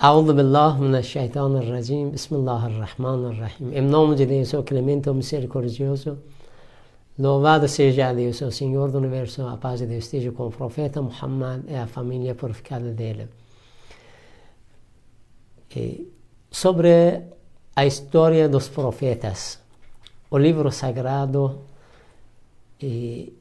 Aula Billah Shaitan Rajim, Bismillah Ar-Rahman Ar-Rahim. Em nome de Deus, o clemente, o misericordioso, louvado seja Deus, o Senhor do Universo, a paz de Deus esteja com o profeta Muhammad e a família purificada dele. E sobre a história dos profetas, o livro sagrado, e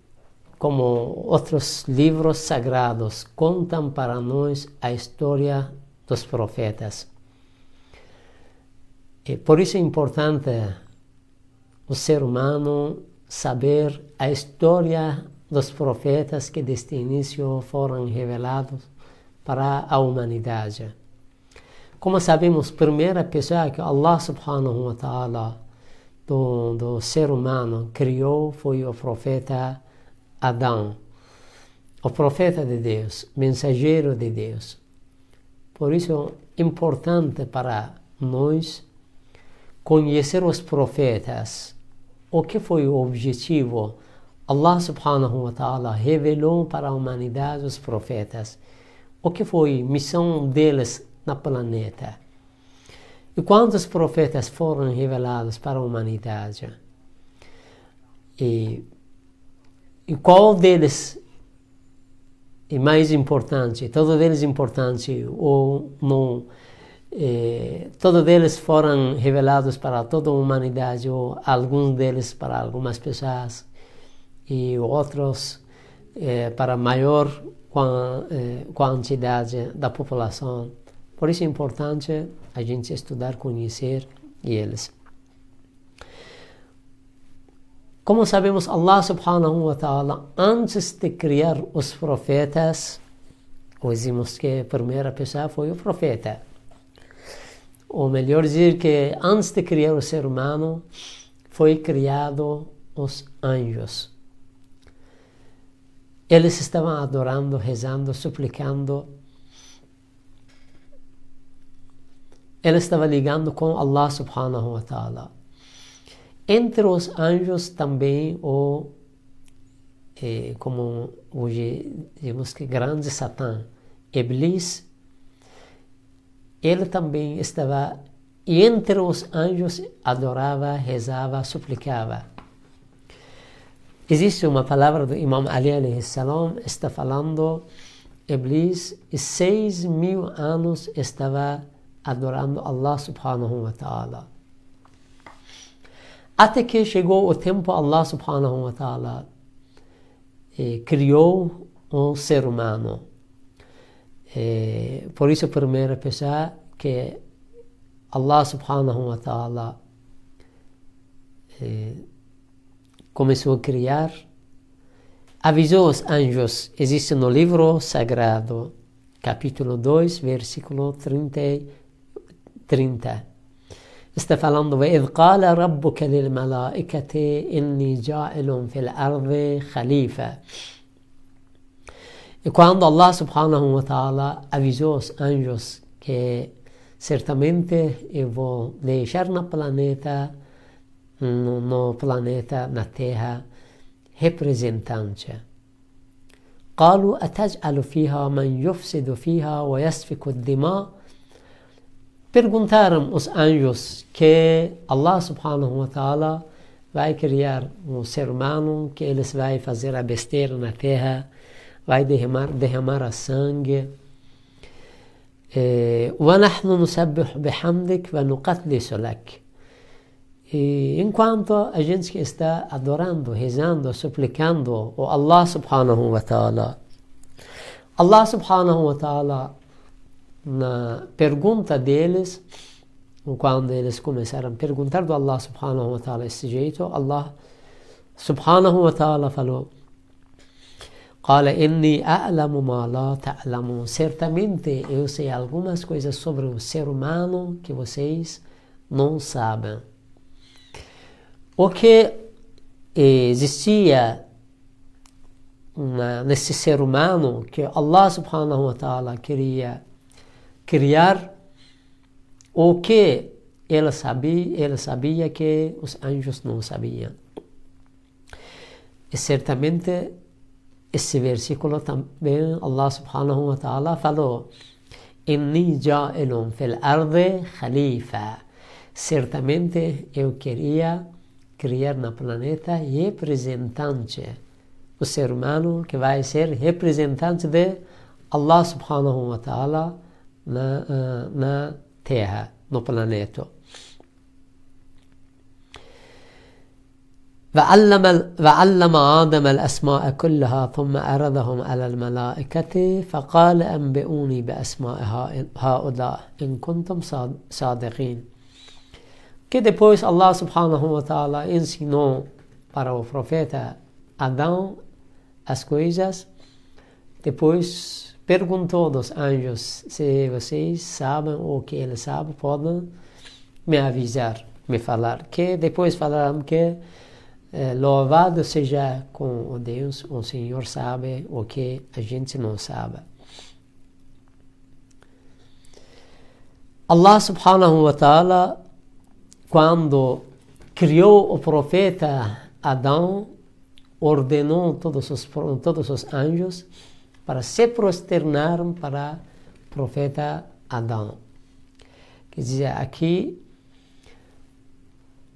como outros livros sagrados, contam para nós a história dos profetas. E por isso é importante o ser humano saber a história dos profetas que desde o início foram revelados para a humanidade. Como sabemos, primeira pessoa que Allah subhanahu wa ta'ala do, do ser humano criou foi o profeta Adão, o profeta de Deus, mensageiro de Deus. Por isso é importante para nós conhecer os profetas. O que foi o objetivo? Allah subhanahu wa ta'ala revelou para a humanidade os profetas. O que foi missão deles na planeta? E quantos profetas foram revelados para a humanidade? E, e qual deles e mais importante, todos eles importantes ou não, eh, todos eles foram revelados para toda a humanidade ou alguns deles para algumas pessoas e outros eh, para maior eh, quantidade da população. Por isso é importante a gente estudar, conhecer eles. Como sabemos, Allah subhanahu wa ta'ala, antes de criar os profetas, dizemos que a primeira pessoa foi o profeta. Ou melhor dizer que antes de criar o ser humano, foi criado os anjos. Eles estavam adorando, rezando, suplicando. Eles estavam ligando com Allah subhanahu wa ta'ala. Entre os anjos também o eh, como hoje digamos que grande Satã, Iblis, ele também estava entre os anjos adorava, rezava, suplicava. Existe uma palavra do Imam Ali salam, está falando Iblis seis mil anos estava adorando Allah subhanahu wa ta'ala. Até que chegou o tempo, Allah subhanahu wa ta'ala eh, criou um ser humano. Eh, por isso, a primeira pessoa que Allah subhanahu wa ta'ala eh, começou a criar, avisou os anjos, existe no livro sagrado, capítulo 2, versículo 30. 30 falando وإذ قال ربك للملائكة إني جاعل في الأرض خليفة E quando Allah subhanahu wa ta'ala avisou os anjos que certamente eu vou deixar no planeta, no planeta, na Terra, representante. قالوا أتجعل فيها من يفسد فيها ويسفك الدماء Perguntaram os anjos que Allah subhanahu wa ta'ala vai criar um ser humano, que eles vai fazer a besteira na terra, vai derramar, derramar a sangue. ونحن نسبح بحمدك ونقدس لك e enquanto a gente está adorando, rezando, suplicando o Allah subhanahu wa ta'ala, Allah subhanahu wa ta'ala na pergunta deles, quando eles começaram a perguntar do Allah subhanahu wa ta'ala esse jeito, Allah subhanahu wa ta'ala falou: Qala inni a'lamu ma la. Certamente eu sei algumas coisas sobre o ser humano que vocês não sabem. O que existia nesse ser humano que Allah subhanahu wa ta'ala queria criar o que ele sabia, ele sabia que os anjos não sabiam. E certamente esse versículo também Allah subhanahu wa ta'ala falou Inni ja'ilun fil arde khalifa. Certamente eu queria criar no planeta representante, o ser humano que vai ser representante de Allah subhanahu wa ta'ala na, na Terra, no planeta. وعلم وعلم آدم الأسماء كلها ثم عرضهم على الملائكة فقال أنبئوني بأسماء هؤلاء إن كنتم صادقين كي ديبويس الله سبحانه وتعالى إنسينو para o profeta Adão as coisas depois perguntou dos anjos se vocês sabem o que eles sabem, podem me avisar, me falar, que depois falaram que é, louvado seja com o Deus, o Senhor sabe o que a gente não sabe. Allah subhanahu wa ta'ala, quando criou o profeta Adão, ordenou todos os, todos os anjos para se prosternar para o profeta Adão. Quer dizer, aqui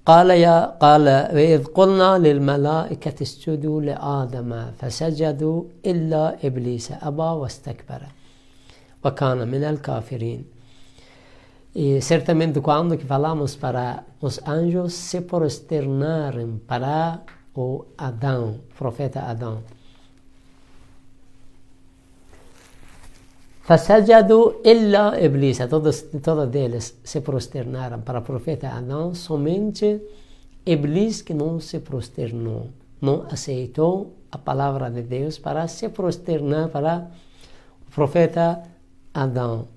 قال يا قال وإذ قلنا للملائكة اسجدوا لآدم فسجدوا إلا إبليس أبى واستكبر وكان من الكافرين E certamente quando que falamos para os anjos se prosternarem para o Adão, profeta Adão. Fasajadu illa Iblis, todos, todos eles se prosternaram para o profeta Adão, somente Iblis que não se prosternou, não aceitou a palavra de Deus para se prosternar para o profeta Adão.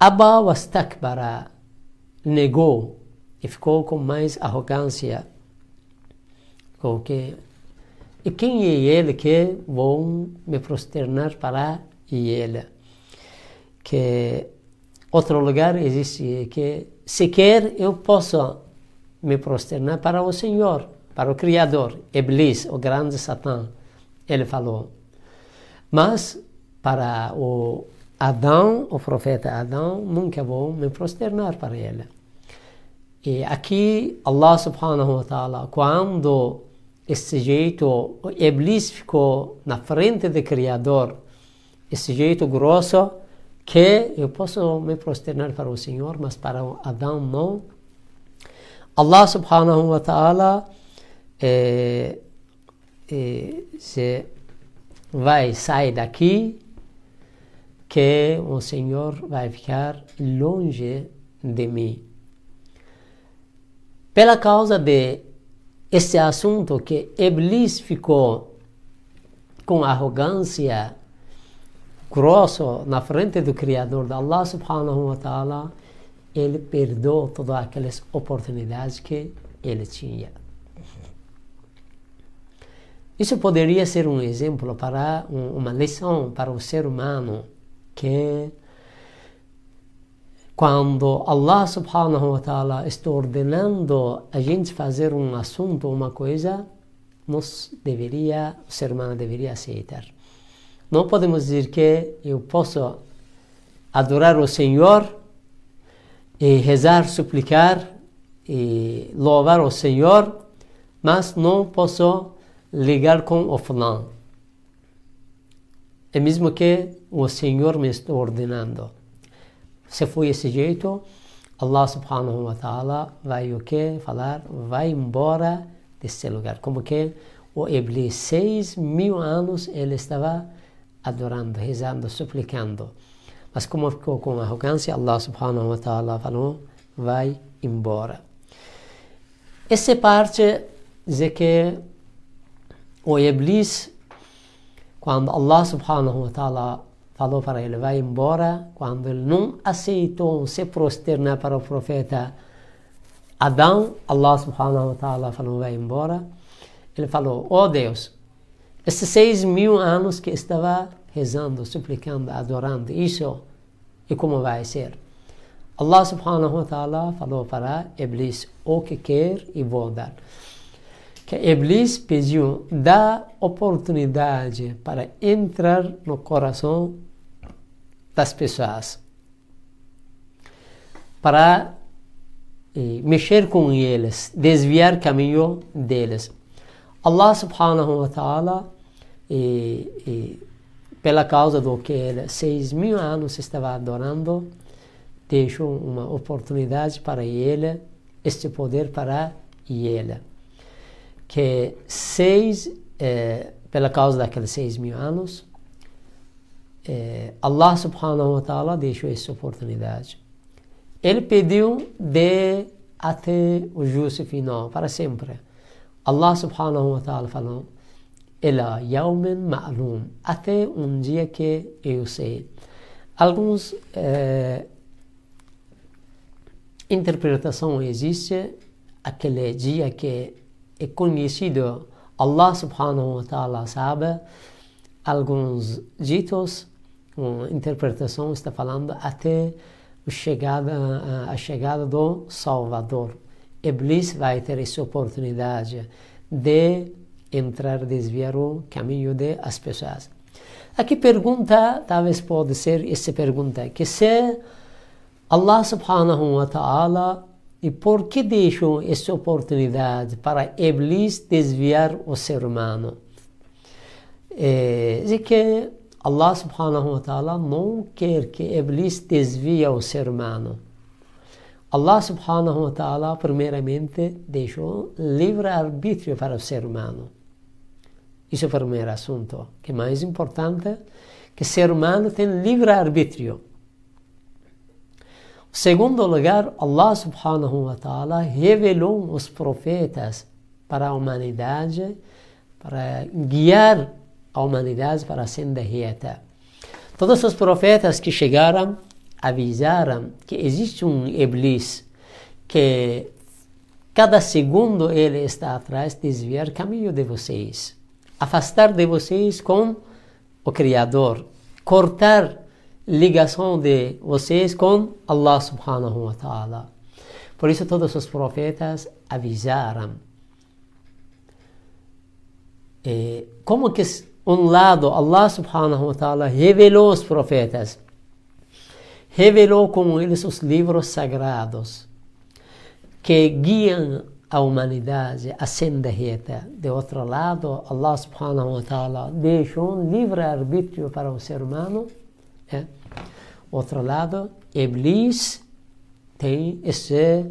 Abba wastakbara, negou e ficou com mais arrogância. Com que, e quem é ele que vou me prosternar para ele? Que outro lugar existe que sequer eu posso me prosternar para o Senhor, para o Criador, Iblis, o grande Satã. Ele falou. Mas para o Adão, o profeta Adão, nunca vou me prosternar para ele. E aqui Allah subhanahu wa ta'ala, quando esse jeito, Iblis ficou na frente do Criador, esse jeito grosso, que eu posso me prosternar para o Senhor, mas para Adão não. Allah subhanahu wa ta'ala é, é, se vai sair daqui que o Senhor vai ficar longe de mim. Pela causa de esse assunto que Iblis ficou com arrogância grosso na frente do Criador, da Allah subhanahu wa ta'ala, ele perdeu todas aquelas oportunidades que ele tinha. Isso poderia ser um exemplo para uma lição para o ser humano que quando Allah subhanahu wa ta'ala está ordenando a gente fazer um assunto, uma coisa, nós deveria, o ser humano deveria aceitar. Não podemos dizer que eu posso adorar o Senhor e rezar, suplicar e louvar o Senhor, mas não posso ligar com o fulano. É mesmo que o Senhor me está ordenando. Se foi esse jeito, Allah subhanahu wa ta'ala vai o que? Falar, vai embora desse lugar. Como que o Iblis, seis mil anos, ele estava adorando, rezando, suplicando. Mas como ficou com arrogância, Allah subhanahu wa ta'ala falou, vai embora. Essa parte diz que o Iblis, quando Allah subhanahu wa ta'ala falou para ele, vai embora, quando ele não aceitou se prosternar para o profeta Adão, Allah subhanahu wa ta'ala falou, vai embora. Ele falou, oh Deus, esses seis mil anos que estava rezando, suplicando, adorando, isso e como vai ser. Allah subhanahu wa ta'ala falou para Iblis o que quer e vou dar. Que Iblis pediu da oportunidade para entrar no coração das pessoas. para eh, mexer com eles, desviar caminho deles. Allah subhanahu wa ta'ala, eh, eh, pela causa do que ele seis mil anos estava adorando, deixou uma oportunidade para ele, este poder para ele. Que seis, eh, pela causa daqueles seis mil anos, eh, Allah subhanahu wa ta'ala deixou essa oportunidade. Ele pediu de até o juízo final, para sempre. Allah subhanahu wa ta'ala falou, Ela yawmin ma'lum, até um dia que eu sei. Alguns eh, interpretação existe aquele dia que é conhecido Allah subhanahu wa ta'ala sabe alguns ditos uma interpretação está falando até a chegada, a chegada do Salvador. Iblis vai ter essa oportunidade de entrar, desviar o caminho das pessoas. Aqui pergunta, talvez pode ser essa pergunta, que se Allah subhanahu wa ta'ala e por que deixou essa oportunidade para Iblis desviar o ser humano? É, de que Allah subhanahu wa ta'ala não quer que Iblis desvie o ser humano. Allah subhanahu wa ta'ala primeiramente deixou livre-arbítrio para o ser humano. Isso é o primeiro assunto, que é mais importante, que ser humano tem livre-arbítrio. Em segundo lugar, Allah subhanahu wa ta'ala revelou os profetas para a humanidade, para guiar a humanidade para a senda reta. Todos os profetas que chegaram avisaram que existe um Iblis que cada segundo ele está atrás de desviar caminho de vocês, afastar de vocês com o Criador, cortar ligação de vocês com Allah subhanahu wa ta'ala. Por isso todos os profetas avisaram. E como que um lado Allah subhanahu wa ta'ala revelou os profetas, revelou com eles os livros sagrados que guiam a humanidade a senda reta. De outro lado, Allah subhanahu wa ta'ala deixou um livre-arbítrio para o ser humano é. Outro lado, Iblis tem essa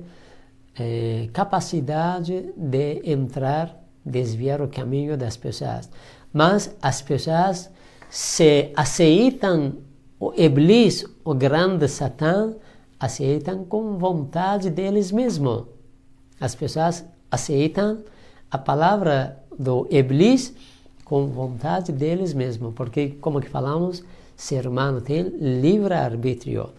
é, capacidade de entrar, desviar o caminho das pessoas. Mas as pessoas se aceitam o Iblis, o grande Satã, aceitam com vontade deles mesmos. As pessoas aceitam a palavra do Iblis com vontade deles mesmos, porque como que falamos, ser humano tem livre-arbítrio.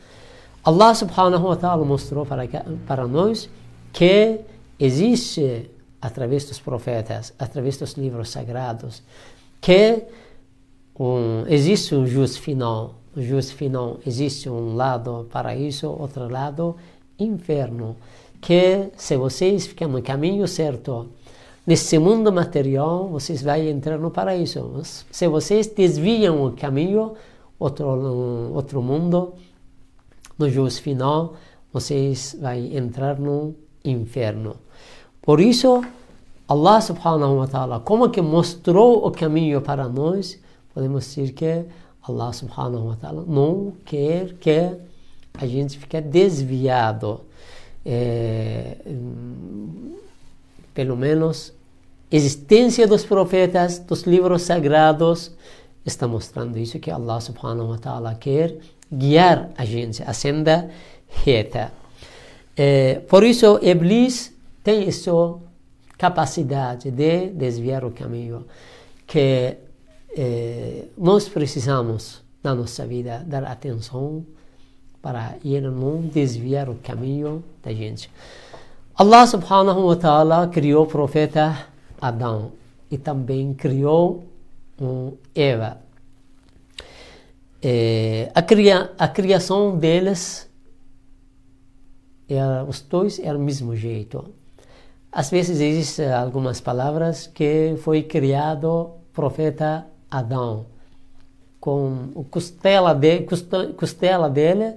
Allah subhanahu wa ta'ala mostrou para, para nós que existe, através dos profetas, através dos livros sagrados, que um, existe um juízo final. O juízo final existe um lado paraíso, outro lado inferno. Que se vocês ficam no caminho certo, nesse mundo material, vocês vão entrar no paraíso. Se vocês desviam o caminho, outro, outro mundo, no juízo final, vocês vão entrar no inferno. Por isso, Allah subhanahu wa ta'ala, como que mostrou o caminho para nós, podemos dizer que Allah subhanahu wa ta'ala não quer que a gente fique desviado. É, pelo menos, existência dos profetas, dos livros sagrados, está mostrando isso que Allah subhanahu wa ta'ala quer guiar a gente a senda reta. É, por isso, Iblis tem essa capacidade de desviar o caminho que é, nós precisamos na nossa vida dar atenção para ele não desviar o caminho da gente. Allah subhanahu wa ta'ala criou o profeta Adão e também criou um Eva. É, a, cria, a criação deles, era, os dois eram do mesmo jeito. Às vezes existem algumas palavras que foi criado profeta Adão com o costela, de, costela dele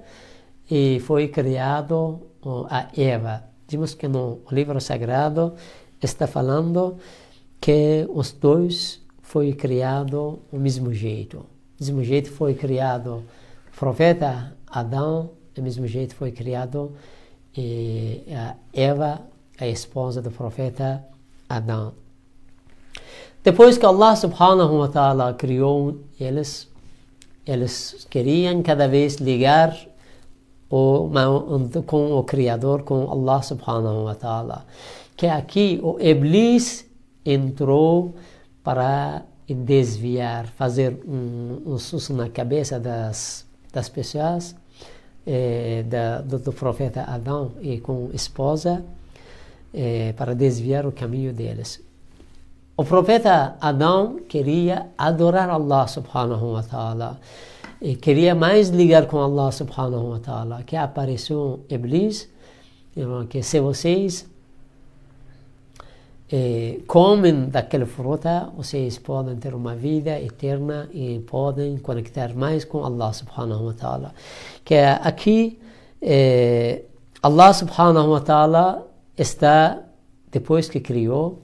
e foi criado a Eva. Vimos que no livro sagrado está falando que os dois foi criado do mesmo jeito. Do mesmo jeito foi criado o profeta Adão, do mesmo jeito foi criado e, a Eva, a esposa do profeta Adão. Depois que Allah subhanahu wa ta'ala criou eles, eles queriam cada vez ligar o, com o Criador, com Allah subhanahu wa ta'ala. Que aqui o Iblis entrou para desviar, fazer um, um susto na cabeça das, das pessoas, eh, da, do, do, profeta Adão e com esposa, eh, para desviar o caminho deles. O profeta Adão queria adorar Allah subhanahu wa ta'ala. E queria mais ligar com Allah subhanahu wa ta'ala. Que apareceu Iblis, que se vocês eh, comem daquela fruta, vocês podem ter uma vida eterna e podem conectar mais com Allah subhanahu wa ta'ala. Que aqui eh, Allah subhanahu wa ta'ala está, depois que criou,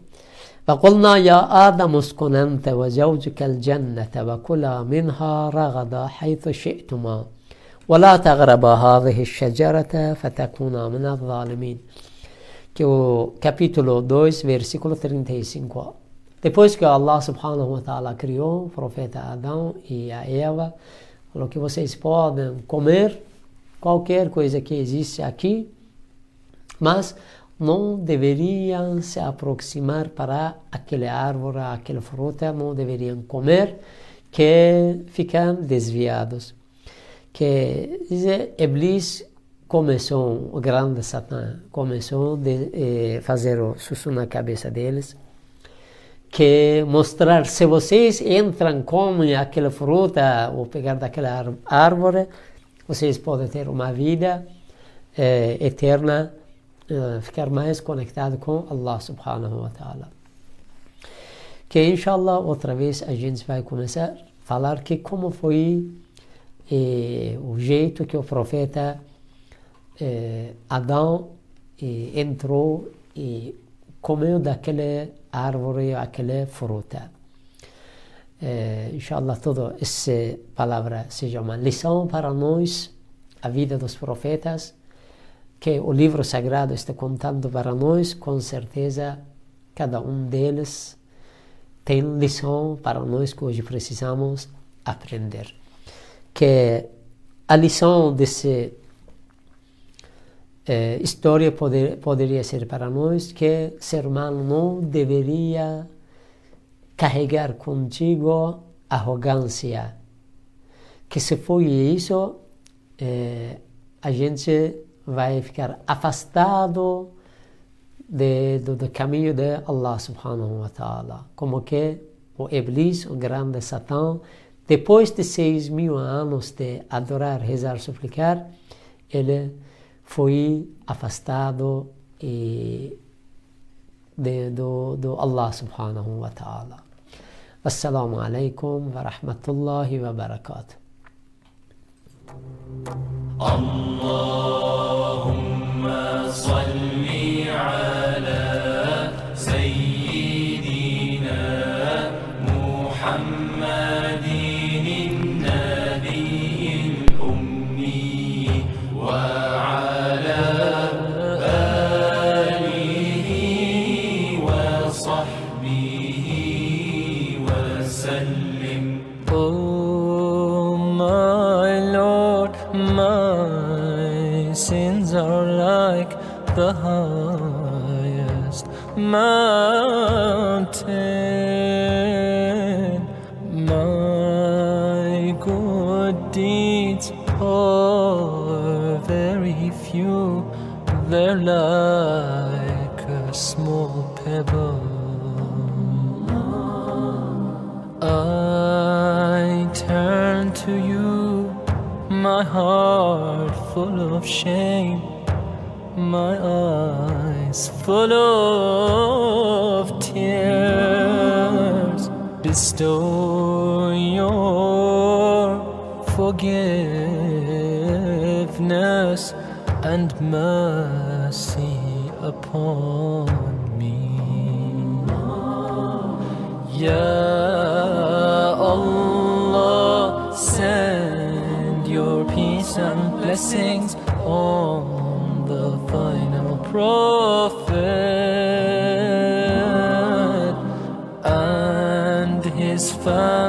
فقلنا يا آدم اسكن أنت وزوجك الجنة وكلا منها رغدا حيث شئتما ولا تغربا هذه الشجرة فتكونا من الظالمين o capítulo 2, versículo 35. Depois que Allah subhanahu wa ta'ala criou o profeta Adão e a Eva, falou que vocês podem comer qualquer coisa que existe aqui, mas não deveriam se aproximar para aquela árvore, aquela fruta, não deveriam comer, que ficam desviados. Que dizer, Iblis começou, o grande Satã, começou a eh, fazer o sussu na cabeça deles, que mostrar, se vocês entram, comem aquela fruta ou pegar daquela árvore, vocês podem ter uma vida eh, eterna uh, ficar mais conectado com Allah subhanahu wa ta'ala. Que inshallah outra vez a gente vai começar a falar que como foi eh, o jeito que o profeta eh, Adão eh, entrou e comeu daquela árvore, aquela fruta. Eh, inshallah, toda essa palavra seja uma lição para nós, a vida dos profetas, que o livro sagrado está contando para nós, com certeza cada um deles tem lição para nós que hoje precisamos aprender. Que a lição dessa eh, história poder, poderia ser para nós que ser humano não deveria carregar contigo arrogância. Que se foi isso, eh, a gente vai ficar afastado de, do, do, caminho de Allah subhanahu wa ta'ala. Como que o Iblis, o grande Satã, depois de seis mil anos de adorar, rezar, suplicar, ele foi afastado e de, do, do Allah subhanahu wa ta'ala. Assalamu alaikum wa rahmatullahi wa barakatuh. اللهم صل على to you, my heart full of shame, my eyes full of tears. Bestow your forgiveness and mercy upon me. Ya blessings on the final prophet. And his family